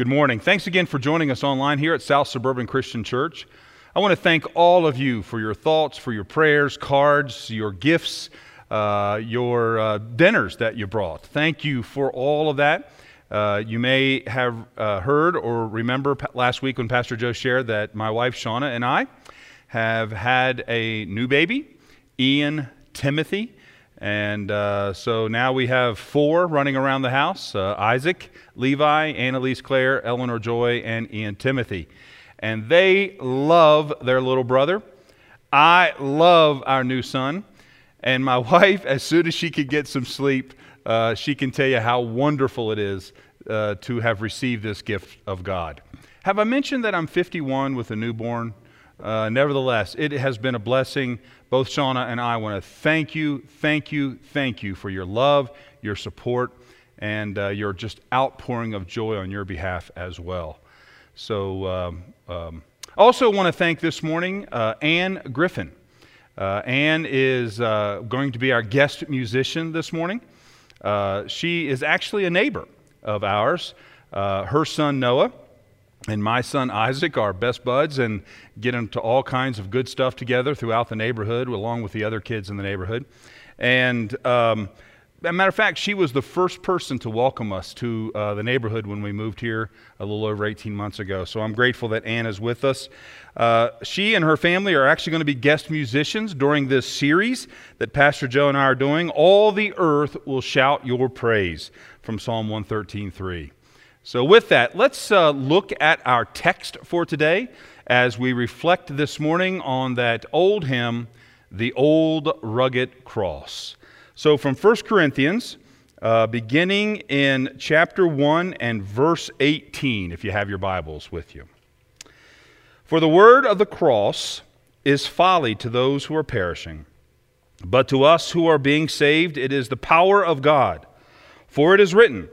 Good morning. Thanks again for joining us online here at South Suburban Christian Church. I want to thank all of you for your thoughts, for your prayers, cards, your gifts, uh, your uh, dinners that you brought. Thank you for all of that. Uh, you may have uh, heard or remember last week when Pastor Joe shared that my wife Shauna and I have had a new baby, Ian Timothy. And uh, so now we have four running around the house uh, Isaac, Levi, Annalise Claire, Eleanor Joy, and Ian Timothy. And they love their little brother. I love our new son. And my wife, as soon as she could get some sleep, uh, she can tell you how wonderful it is uh, to have received this gift of God. Have I mentioned that I'm 51 with a newborn? Uh, nevertheless, it has been a blessing. Both Shauna and I want to thank you, thank you, thank you for your love, your support, and uh, your just outpouring of joy on your behalf as well. So, um, um, also want to thank this morning uh, Anne Griffin. Uh, Anne is uh, going to be our guest musician this morning. Uh, she is actually a neighbor of ours. her son Noah and my son Isaac are best buds and get into all kinds of good stuff together throughout the neighborhood, along with the other kids in the neighborhood. And um, a matter of fact, she was the first person to welcome us to uh, the neighborhood when we moved here a little over 18 months ago. So I'm grateful that Ann is with us. Uh, she and her family are actually going to be guest musicians during this series that Pastor Joe and I are doing. All the earth will shout your praise from Psalm 113.3. So, with that, let's uh, look at our text for today as we reflect this morning on that old hymn, The Old Rugged Cross. So, from 1 Corinthians, uh, beginning in chapter 1 and verse 18, if you have your Bibles with you. For the word of the cross is folly to those who are perishing, but to us who are being saved, it is the power of God. For it is written,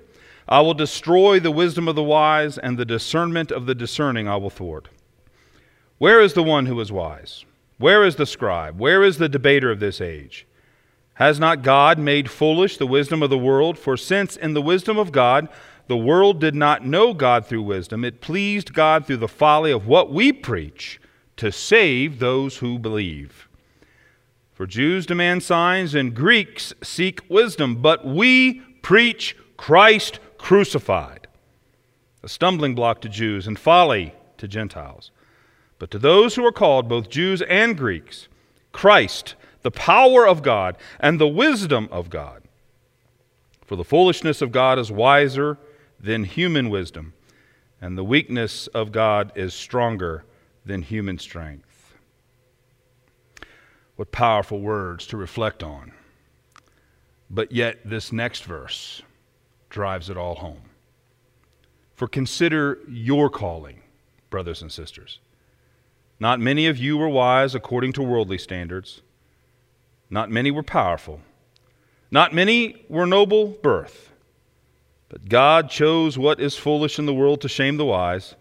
I will destroy the wisdom of the wise, and the discernment of the discerning I will thwart. Where is the one who is wise? Where is the scribe? Where is the debater of this age? Has not God made foolish the wisdom of the world? For since in the wisdom of God the world did not know God through wisdom, it pleased God through the folly of what we preach to save those who believe. For Jews demand signs and Greeks seek wisdom, but we preach Christ crucified, a stumbling block to Jews and folly to Gentiles. But to those who are called, both Jews and Greeks, Christ, the power of God and the wisdom of God. For the foolishness of God is wiser than human wisdom, and the weakness of God is stronger than human strength. What powerful words to reflect on. But yet, this next verse drives it all home. For consider your calling, brothers and sisters. Not many of you were wise according to worldly standards. Not many were powerful. Not many were noble birth. But God chose what is foolish in the world to shame the wise.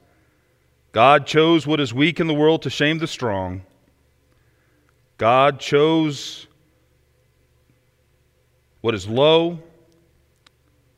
God chose what is weak in the world to shame the strong. God chose what is low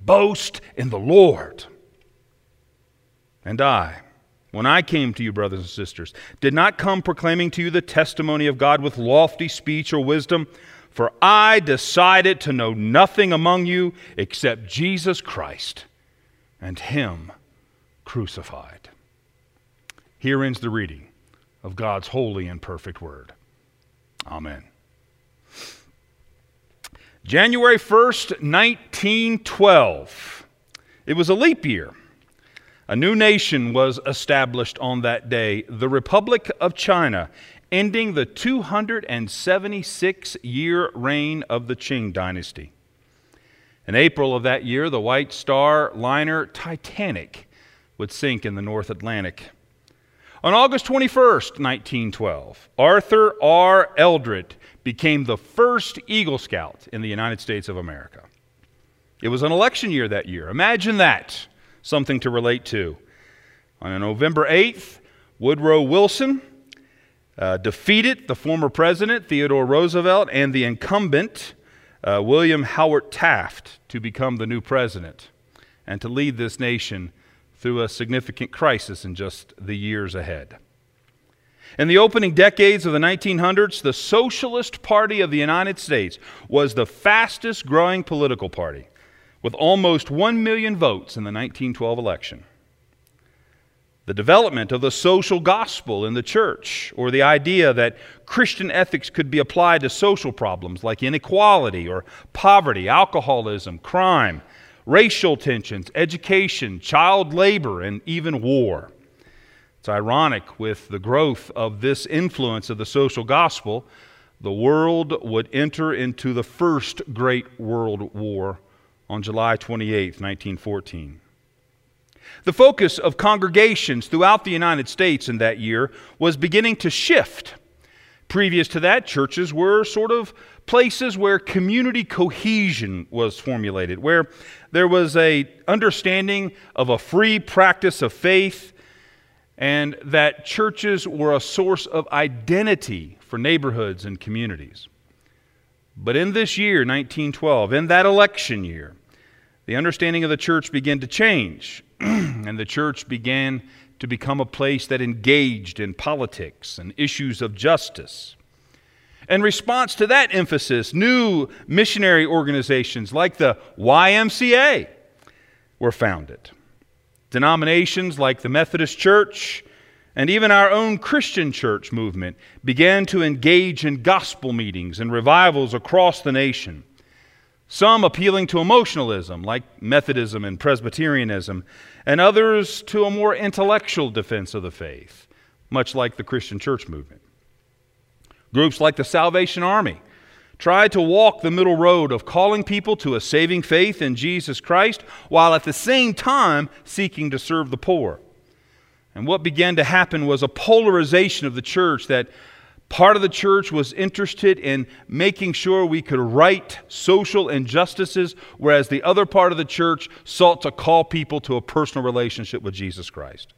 Boast in the Lord. And I, when I came to you, brothers and sisters, did not come proclaiming to you the testimony of God with lofty speech or wisdom, for I decided to know nothing among you except Jesus Christ and Him crucified. Here ends the reading of God's holy and perfect word. Amen. January 1st, 1912. It was a leap year. A new nation was established on that day, the Republic of China, ending the 276 year reign of the Qing dynasty. In April of that year, the White Star liner Titanic would sink in the North Atlantic. On August 21st, 1912, Arthur R. Eldred became the first Eagle Scout in the United States of America. It was an election year that year. Imagine that. Something to relate to. On November 8th, Woodrow Wilson uh, defeated the former president, Theodore Roosevelt, and the incumbent, uh, William Howard Taft, to become the new president and to lead this nation through a significant crisis in just the years ahead. In the opening decades of the 1900s, the Socialist Party of the United States was the fastest growing political party, with almost 1 million votes in the 1912 election. The development of the social gospel in the church, or the idea that Christian ethics could be applied to social problems like inequality or poverty, alcoholism, crime, racial tensions, education, child labor, and even war. It's ironic with the growth of this influence of the social gospel, the world would enter into the first great world war on July 28, 1914. The focus of congregations throughout the United States in that year was beginning to shift. Previous to that, churches were sort of places where community cohesion was formulated, where there was a understanding of a free practice of faith and that churches were a source of identity for neighborhoods and communities. But in this year, 1912, in that election year, the understanding of the church began to change, and the church began to become a place that engaged in politics and issues of justice. In response to that emphasis, new missionary organizations like the YMCA were founded. Denominations like the Methodist Church and even our own Christian church movement began to engage in gospel meetings and revivals across the nation. Some appealing to emotionalism, like Methodism and Presbyterianism, and others to a more intellectual defense of the faith, much like the Christian church movement. Groups like the Salvation Army tried to walk the middle road of calling people to a saving faith in Jesus Christ while at the same time seeking to serve the poor. And what began to happen was a polarization of the church that part of the church was interested in making sure we could right social injustices, whereas the other part of the church sought to call people to a personal relationship with Jesus Christ.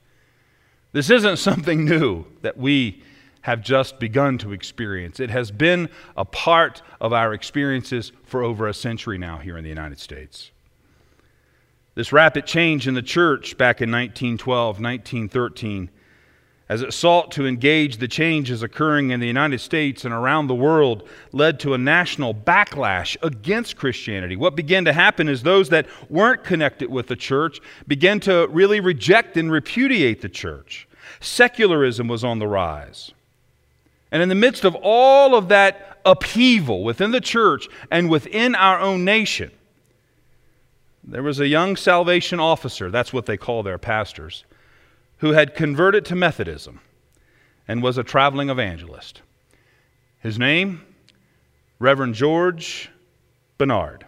This isn't something new that we have just begun to experience. It has been a part of our experiences for over a century now here in the United States. This rapid change in the church back in 1912, 1913, as it sought to engage the changes occurring in the United States and around the world, led to a national backlash against Christianity. What began to happen is those that weren't connected with the church began to really reject and repudiate the church. Secularism was on the rise. And in the midst of all of that upheaval within the church and within our own nation, there was a young salvation officer, that's what they call their pastors, who had converted to Methodism and was a traveling evangelist. His name, Reverend George Bennard.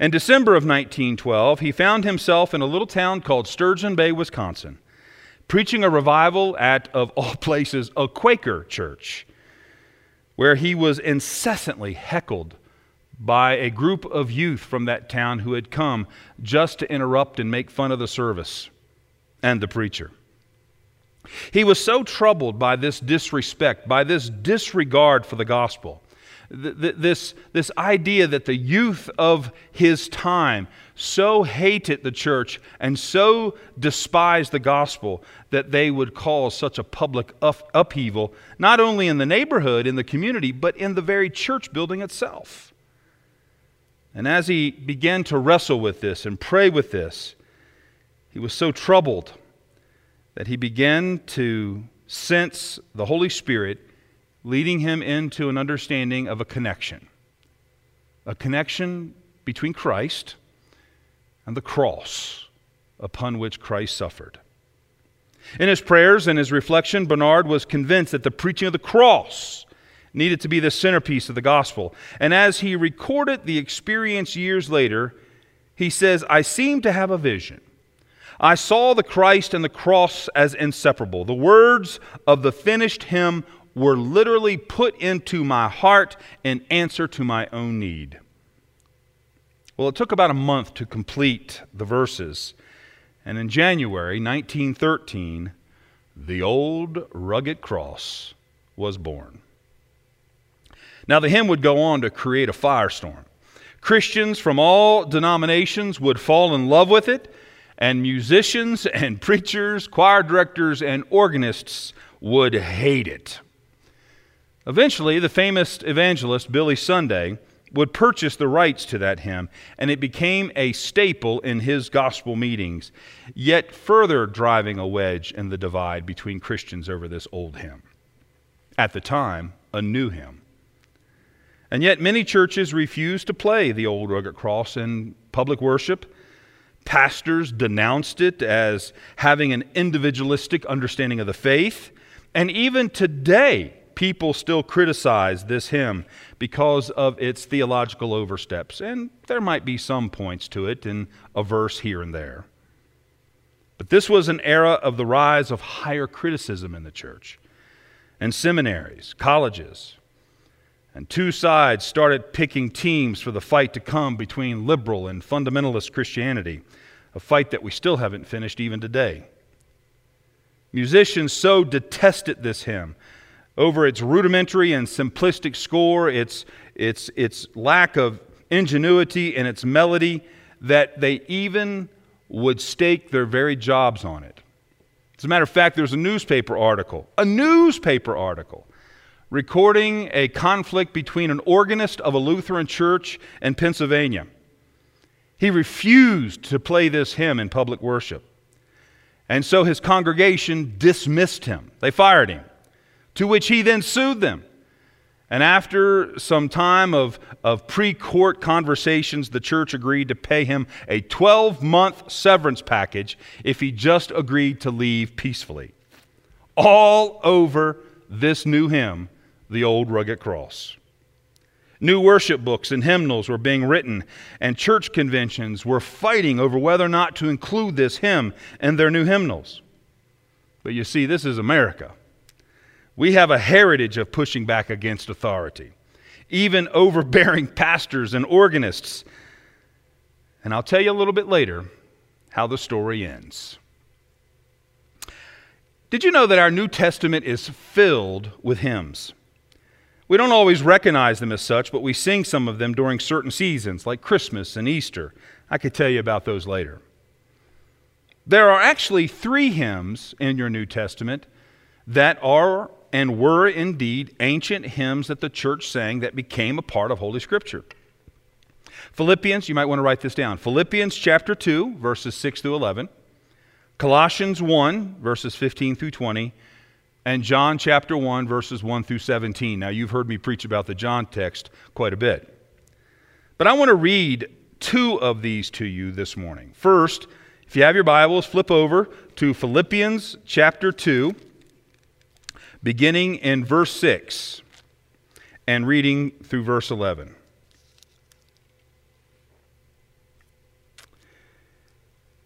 In December of 1912, he found himself in a little town called Sturgeon Bay, Wisconsin preaching a revival at, of all places, a Quaker church, where he was incessantly heckled by a group of youth from that town who had come just to interrupt and make fun of the service and the preacher. He was so troubled by this disrespect, by this disregard for the gospel, this, this idea that the youth of his time so hated the church and so despised the gospel that they would cause such a public upheaval, not only in the neighborhood, in the community, but in the very church building itself. And as he began to wrestle with this and pray with this, he was so troubled that he began to sense the Holy Spirit leading him into an understanding of a connection. A connection between Christ and the cross upon which Christ suffered. In his prayers and his reflection, Bennard was convinced that the preaching of the cross needed to be the centerpiece of the gospel. And as he recorded the experience years later, he says, I seem to have a vision. I saw the Christ and the cross as inseparable. The words of the finished hymn were literally put into my heart in answer to my own need. Well, it took about a month to complete the verses. And in January 1913, the old rugged cross was born. Now, the hymn would go on to create a firestorm. Christians from all denominations would fall in love with it, and musicians and preachers, choir directors, and organists would hate it. Eventually, the famous evangelist Billy Sunday would purchase the rights to that hymn, and it became a staple in his gospel meetings, yet further driving a wedge in the divide between Christians over this old hymn. At the time, a new hymn. And yet, many churches refused to play the old rugged cross in public worship. Pastors denounced it as having an individualistic understanding of the faith. And even today, people still criticize this hymn because of its theological oversteps. And there might be some points to it in a verse here and there. But this was an era of the rise of higher criticism in the church and seminaries, colleges. And two sides started picking teams for the fight to come between liberal and fundamentalist Christianity, a fight that we still haven't finished even today. Musicians so detested this hymn over its rudimentary and simplistic score, its, its, its lack of ingenuity and its melody, that they even would stake their very jobs on it. As a matter of fact, there's a newspaper article, a newspaper article, recording a conflict between an organist of a Lutheran church in Pennsylvania. He refused to play this hymn in public worship. And so his congregation dismissed him. They fired him to which he then sued them. And after some time of, of pre court conversations, the church agreed to pay him a 12 month severance package if he just agreed to leave peacefully. All over this new hymn, The Old Rugged Cross. New worship books and hymnals were being written, and church conventions were fighting over whether or not to include this hymn in their new hymnals. But you see, this is America. We have a heritage of pushing back against authority, even overbearing pastors and organists. And I'll tell you a little bit later how the story ends. Did you know that our New Testament is filled with hymns? We don't always recognize them as such, but we sing some of them during certain seasons, like Christmas and Easter. I could tell you about those later. There are actually three hymns in your New Testament that are and were indeed ancient hymns that the church sang that became a part of Holy Scripture. Philippians, you might want to write this down. Philippians chapter 2, verses 6 through 11. Colossians 1, verses 15 through 20. And John chapter 1, verses 1 through 17. Now, you've heard me preach about the John text quite a bit. But I want to read two of these to you this morning. First, if you have your Bibles, flip over to Philippians chapter 2 beginning in verse 6 and reading through verse 11.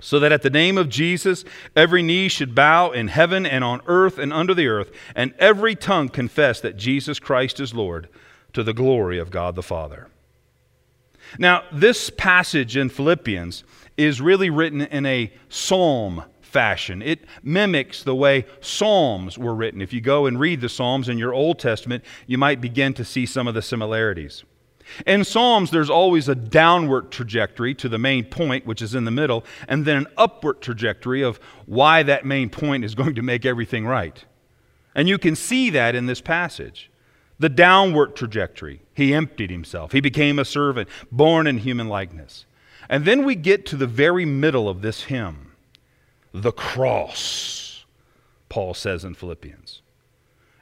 so that at the name of Jesus every knee should bow in heaven and on earth and under the earth, and every tongue confess that Jesus Christ is Lord, to the glory of God the Father. Now, this passage in Philippians is really written in a psalm fashion. It mimics the way Psalms were written. If you go and read the Psalms in your Old Testament, you might begin to see some of the similarities. In Psalms, there's always a downward trajectory to the main point, which is in the middle, and then an upward trajectory of why that main point is going to make everything right. And you can see that in this passage. The downward trajectory. He emptied himself, he became a servant, born in human likeness. And then we get to the very middle of this hymn the cross, Paul says in Philippians.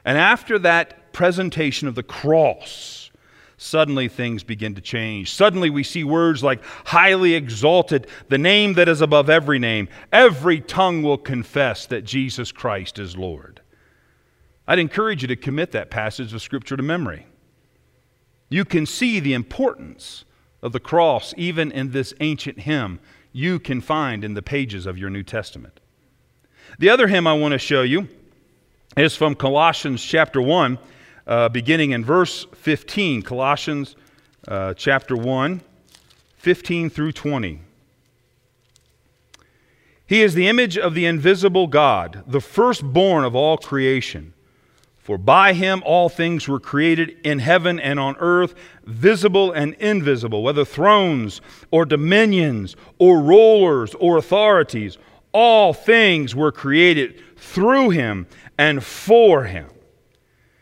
And after that presentation of the cross, suddenly things begin to change. Suddenly we see words like highly exalted, the name that is above every name. Every tongue will confess that Jesus Christ is Lord. I'd encourage you to commit that passage of Scripture to memory. You can see the importance of the cross even in this ancient hymn you can find in the pages of your New Testament. The other hymn I want to show you is from Colossians chapter 1, uh, beginning in verse 15. Colossians uh, chapter 1, 15 through 20. He is the image of the invisible God, the firstborn of all creation. For by him all things were created in heaven and on earth, visible and invisible, whether thrones or dominions or rulers or authorities. All things were created through him and for him.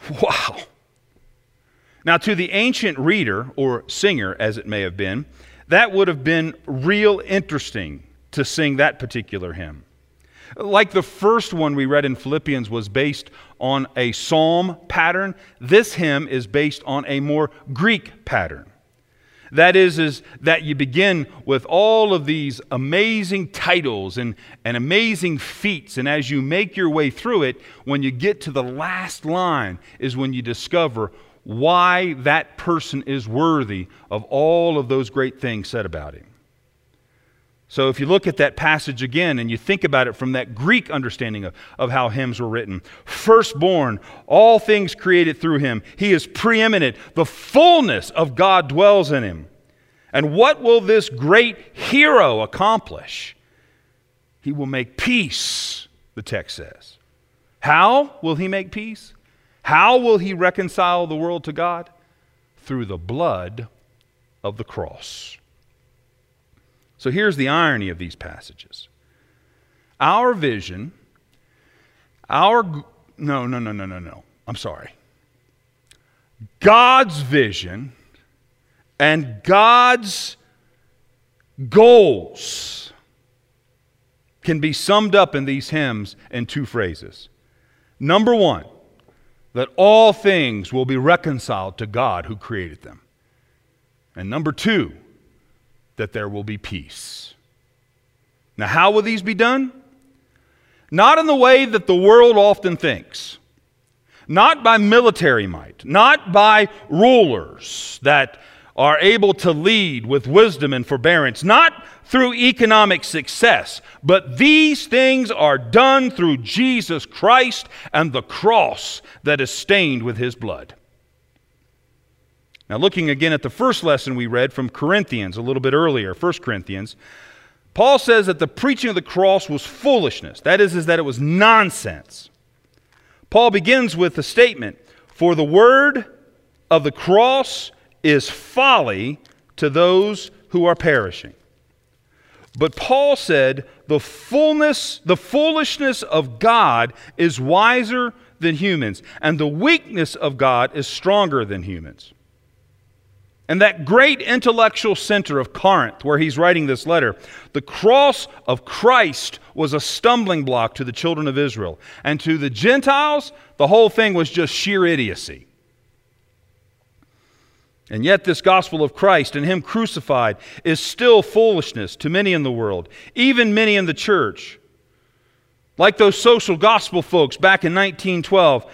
Wow. Now, to the ancient reader, or singer as it may have been, that would have been real interesting to sing that particular hymn. Like the first one we read in Philippians was based on a psalm pattern, this hymn is based on a more Greek pattern. That is, is that you begin with all of these amazing titles and, and amazing feats. And as you make your way through it, when you get to the last line, is when you discover why that person is worthy of all of those great things said about him. So, if you look at that passage again and you think about it from that Greek understanding of, of how hymns were written firstborn, all things created through him, he is preeminent, the fullness of God dwells in him. And what will this great hero accomplish? He will make peace, the text says. How will he make peace? How will he reconcile the world to God? Through the blood of the cross. So here's the irony of these passages. Our vision, our, no, no, no, no, no, no. I'm sorry. God's vision and God's goals can be summed up in these hymns in two phrases. Number one, that all things will be reconciled to God who created them. And number two, that there will be peace. Now, how will these be done? Not in the way that the world often thinks, not by military might, not by rulers that are able to lead with wisdom and forbearance, not through economic success, but these things are done through Jesus Christ and the cross that is stained with his blood. Now, looking again at the first lesson we read from Corinthians a little bit earlier, 1 Corinthians, Paul says that the preaching of the cross was foolishness. That is, is that it was nonsense. Paul begins with a statement For the word of the cross is folly to those who are perishing. But Paul said, the fullness, the foolishness of God is wiser than humans, and the weakness of God is stronger than humans. And that great intellectual center of Corinth, where he's writing this letter, the cross of Christ was a stumbling block to the children of Israel. And to the Gentiles, the whole thing was just sheer idiocy. And yet, this gospel of Christ and Him crucified is still foolishness to many in the world, even many in the church. Like those social gospel folks back in 1912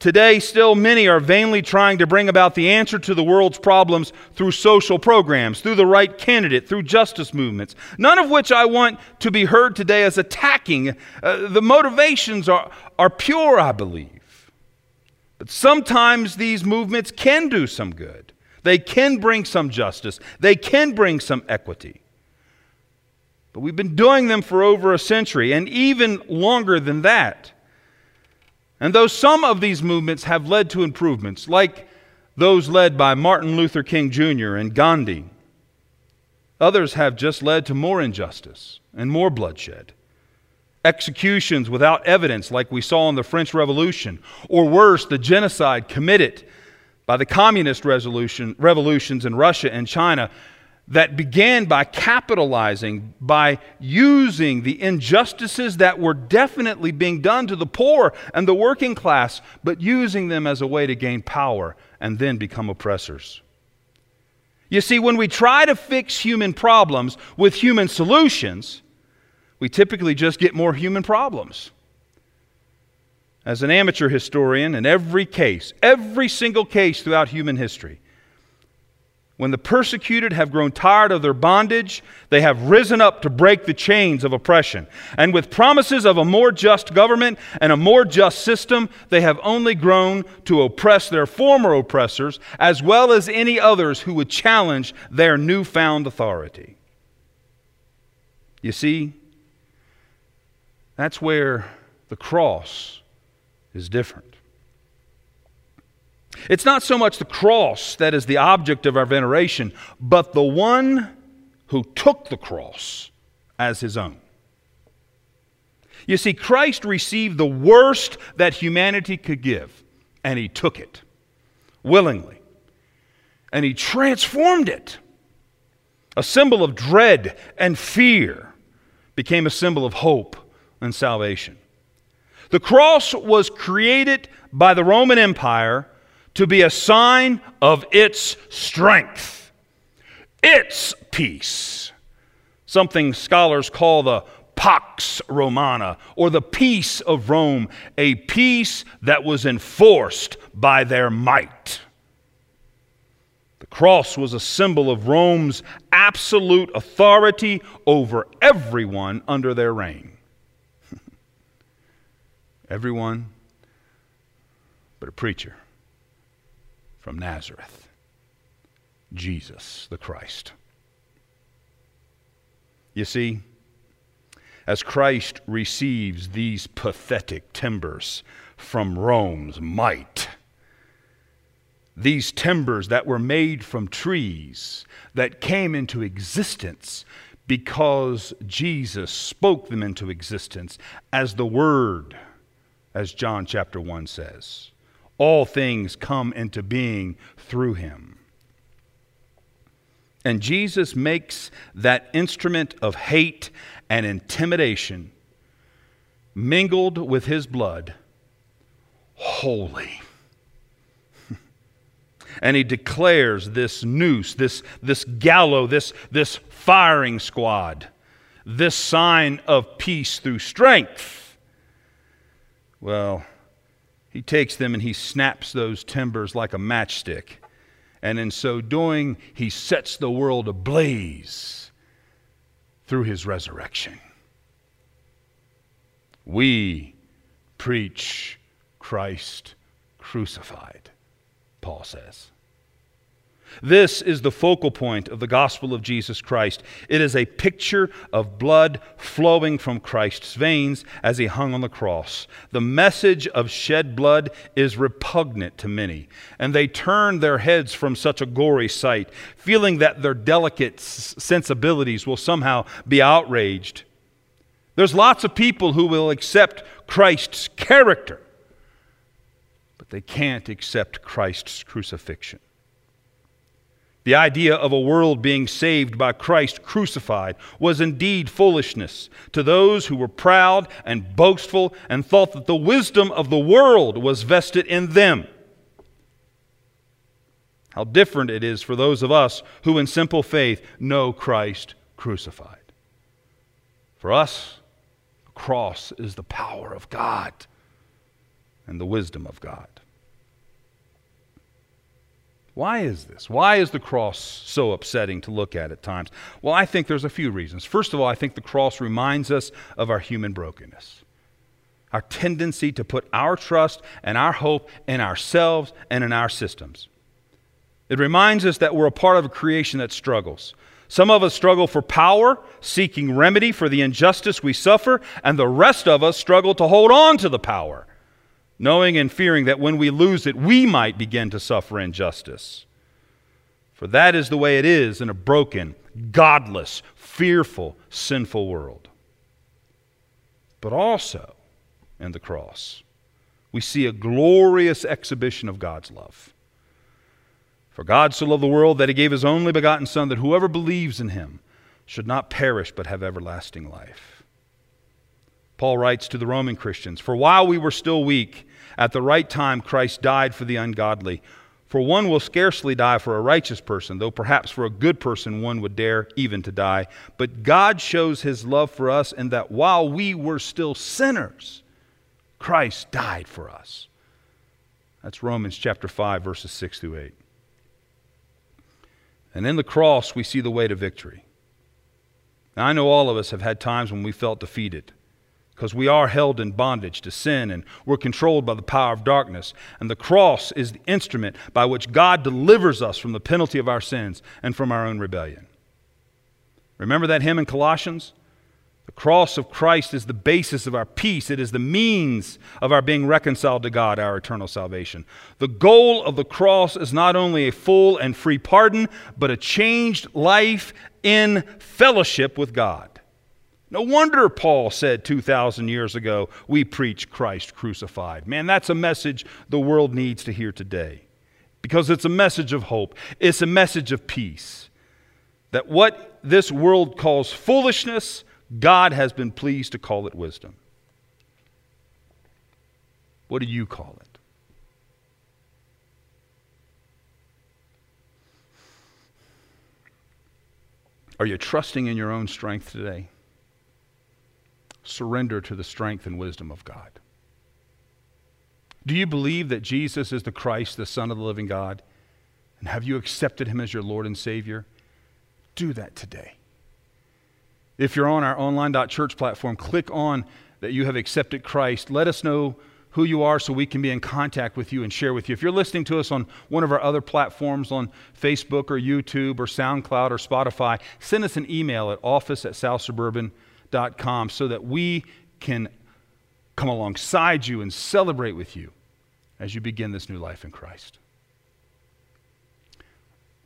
Today, still many are vainly trying to bring about the answer to the world's problems through social programs, through the right candidate, through justice movements, none of which I want to be heard today as attacking. Uh, the motivations are, are pure, I believe. But sometimes these movements can do some good, they can bring some justice, they can bring some equity. But we've been doing them for over a century and even longer than that. And though some of these movements have led to improvements, like those led by Martin Luther King Jr. and Gandhi, others have just led to more injustice and more bloodshed. Executions without evidence, like we saw in the French Revolution, or worse, the genocide committed by the communist revolutions in Russia and China that began by capitalizing, by using the injustices that were definitely being done to the poor and the working class, but using them as a way to gain power and then become oppressors. You see, when we try to fix human problems with human solutions, we typically just get more human problems. As an amateur historian, in every case, every single case throughout human history, when the persecuted have grown tired of their bondage, they have risen up to break the chains of oppression. And with promises of a more just government and a more just system, they have only grown to oppress their former oppressors as well as any others who would challenge their newfound authority. You see, that's where the cross is different. It's not so much the cross that is the object of our veneration, but the one who took the cross as his own. You see, Christ received the worst that humanity could give, and he took it willingly, and he transformed it. A symbol of dread and fear became a symbol of hope and salvation. The cross was created by the Roman Empire to be a sign of its strength, its peace. Something scholars call the Pax Romana, or the peace of Rome, a peace that was enforced by their might. The cross was a symbol of Rome's absolute authority over everyone under their reign. everyone but a preacher from Nazareth Jesus the Christ. You see, as Christ receives these pathetic timbers from Rome's might, these timbers that were made from trees that came into existence because Jesus spoke them into existence as the Word, as John chapter 1 says all things come into being through him. And Jesus makes that instrument of hate and intimidation mingled with his blood holy. and he declares this noose, this, this gallows, this, this firing squad, this sign of peace through strength. Well, he takes them and he snaps those timbers like a matchstick. And in so doing, he sets the world ablaze through his resurrection. We preach Christ crucified, Paul says. This is the focal point of the gospel of Jesus Christ. It is a picture of blood flowing from Christ's veins as he hung on the cross. The message of shed blood is repugnant to many, and they turn their heads from such a gory sight, feeling that their delicate sensibilities will somehow be outraged. There's lots of people who will accept Christ's character, but they can't accept Christ's crucifixion. The idea of a world being saved by Christ crucified was indeed foolishness to those who were proud and boastful and thought that the wisdom of the world was vested in them. How different it is for those of us who, in simple faith, know Christ crucified. For us, the cross is the power of God and the wisdom of God. Why is this? Why is the cross so upsetting to look at at times? Well, I think there's a few reasons. First of all, I think the cross reminds us of our human brokenness, our tendency to put our trust and our hope in ourselves and in our systems. It reminds us that we're a part of a creation that struggles. Some of us struggle for power, seeking remedy for the injustice we suffer, and the rest of us struggle to hold on to the power, knowing and fearing that when we lose it, we might begin to suffer injustice. For that is the way it is in a broken, godless, fearful, sinful world. But also in the cross, we see a glorious exhibition of God's love. For God so loved the world that he gave his only begotten Son, that whoever believes in him should not perish but have everlasting life. Paul writes to the Roman Christians For while we were still weak, at the right time Christ died for the ungodly. For one will scarcely die for a righteous person, though perhaps for a good person one would dare even to die. But God shows his love for us in that while we were still sinners, Christ died for us. That's Romans chapter 5, verses 6 through 8. And in the cross, we see the way to victory. Now, I know all of us have had times when we felt defeated because we are held in bondage to sin and we're controlled by the power of darkness. And the cross is the instrument by which God delivers us from the penalty of our sins and from our own rebellion. Remember that hymn in Colossians? The cross of Christ is the basis of our peace. It is the means of our being reconciled to God, our eternal salvation. The goal of the cross is not only a full and free pardon, but a changed life in fellowship with God. No wonder Paul said 2,000 years ago, we preach Christ crucified. Man, that's a message the world needs to hear today because it's a message of hope, it's a message of peace. That what this world calls foolishness, God has been pleased to call it wisdom. What do you call it? Are you trusting in your own strength today? Surrender to the strength and wisdom of God. Do you believe that Jesus is the Christ, the Son of the living God? And have you accepted him as your Lord and Savior? Do that today. If you're on our online.church platform, click on that you have accepted Christ. Let us know who you are so we can be in contact with you and share with you. If you're listening to us on one of our other platforms on Facebook or YouTube or SoundCloud or Spotify, send us an email at office at southsuburban.com so that we can come alongside you and celebrate with you as you begin this new life in Christ.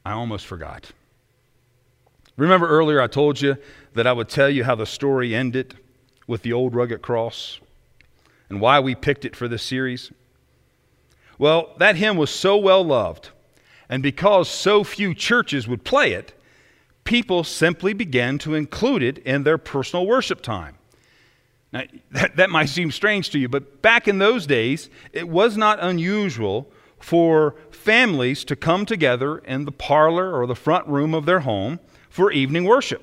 I almost forgot. Remember earlier I told you that I would tell you how the story ended with the old rugged cross and why we picked it for this series? Well, that hymn was so well loved, and because so few churches would play it, people simply began to include it in their personal worship time. Now, that, that might seem strange to you, but back in those days, it was not unusual for families to come together in the parlor or the front room of their home for evening worship,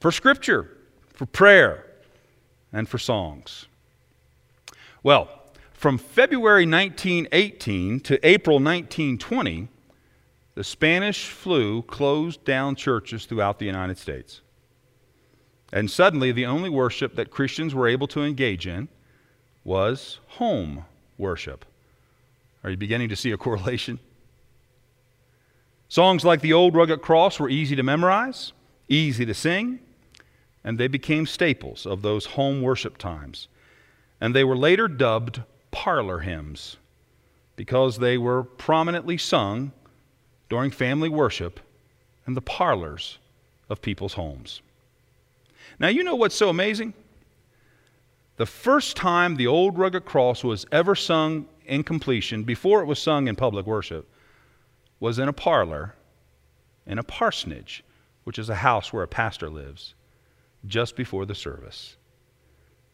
for scripture, for prayer, and for songs. Well, from February 1918 to April 1920, the Spanish flu closed down churches throughout the United States. And suddenly, the only worship that Christians were able to engage in was home worship. Are you beginning to see a correlation? Songs like The Old Rugged Cross were easy to memorize, easy to sing, and they became staples of those home worship times. And they were later dubbed parlor hymns because they were prominently sung during family worship in the parlors of people's homes. Now, you know what's so amazing? The first time the Old Rugged Cross was ever sung in completion, before it was sung in public worship, was in a parlor in a parsonage, which is a house where a pastor lives, just before the service.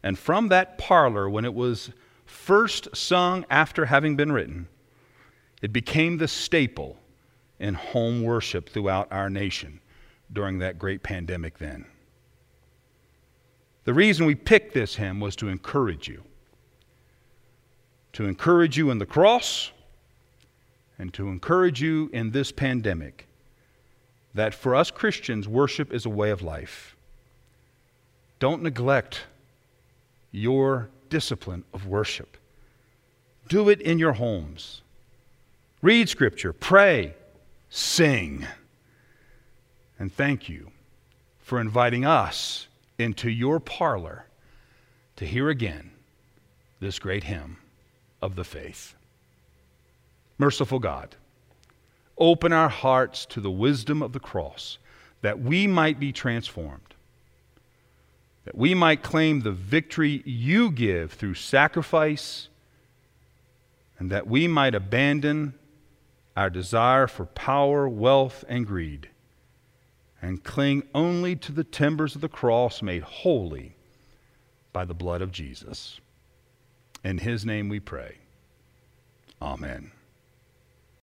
And from that parlor, when it was first sung after having been written, it became the staple in home worship throughout our nation during that great pandemic then. The reason we picked this hymn was to encourage you. To encourage you in the cross and to encourage you in this pandemic that for us Christians, worship is a way of life. Don't neglect your discipline of worship. Do it in your homes. Read Scripture, pray, sing. And thank you for inviting us into your parlor to hear again this great hymn of the faith. Merciful God, open our hearts to the wisdom of the cross that we might be transformed, that we might claim the victory you give through sacrifice, and that we might abandon our desire for power, wealth, and greed, and cling only to the timbers of the cross made holy by the blood of Jesus. In his name we pray. Amen.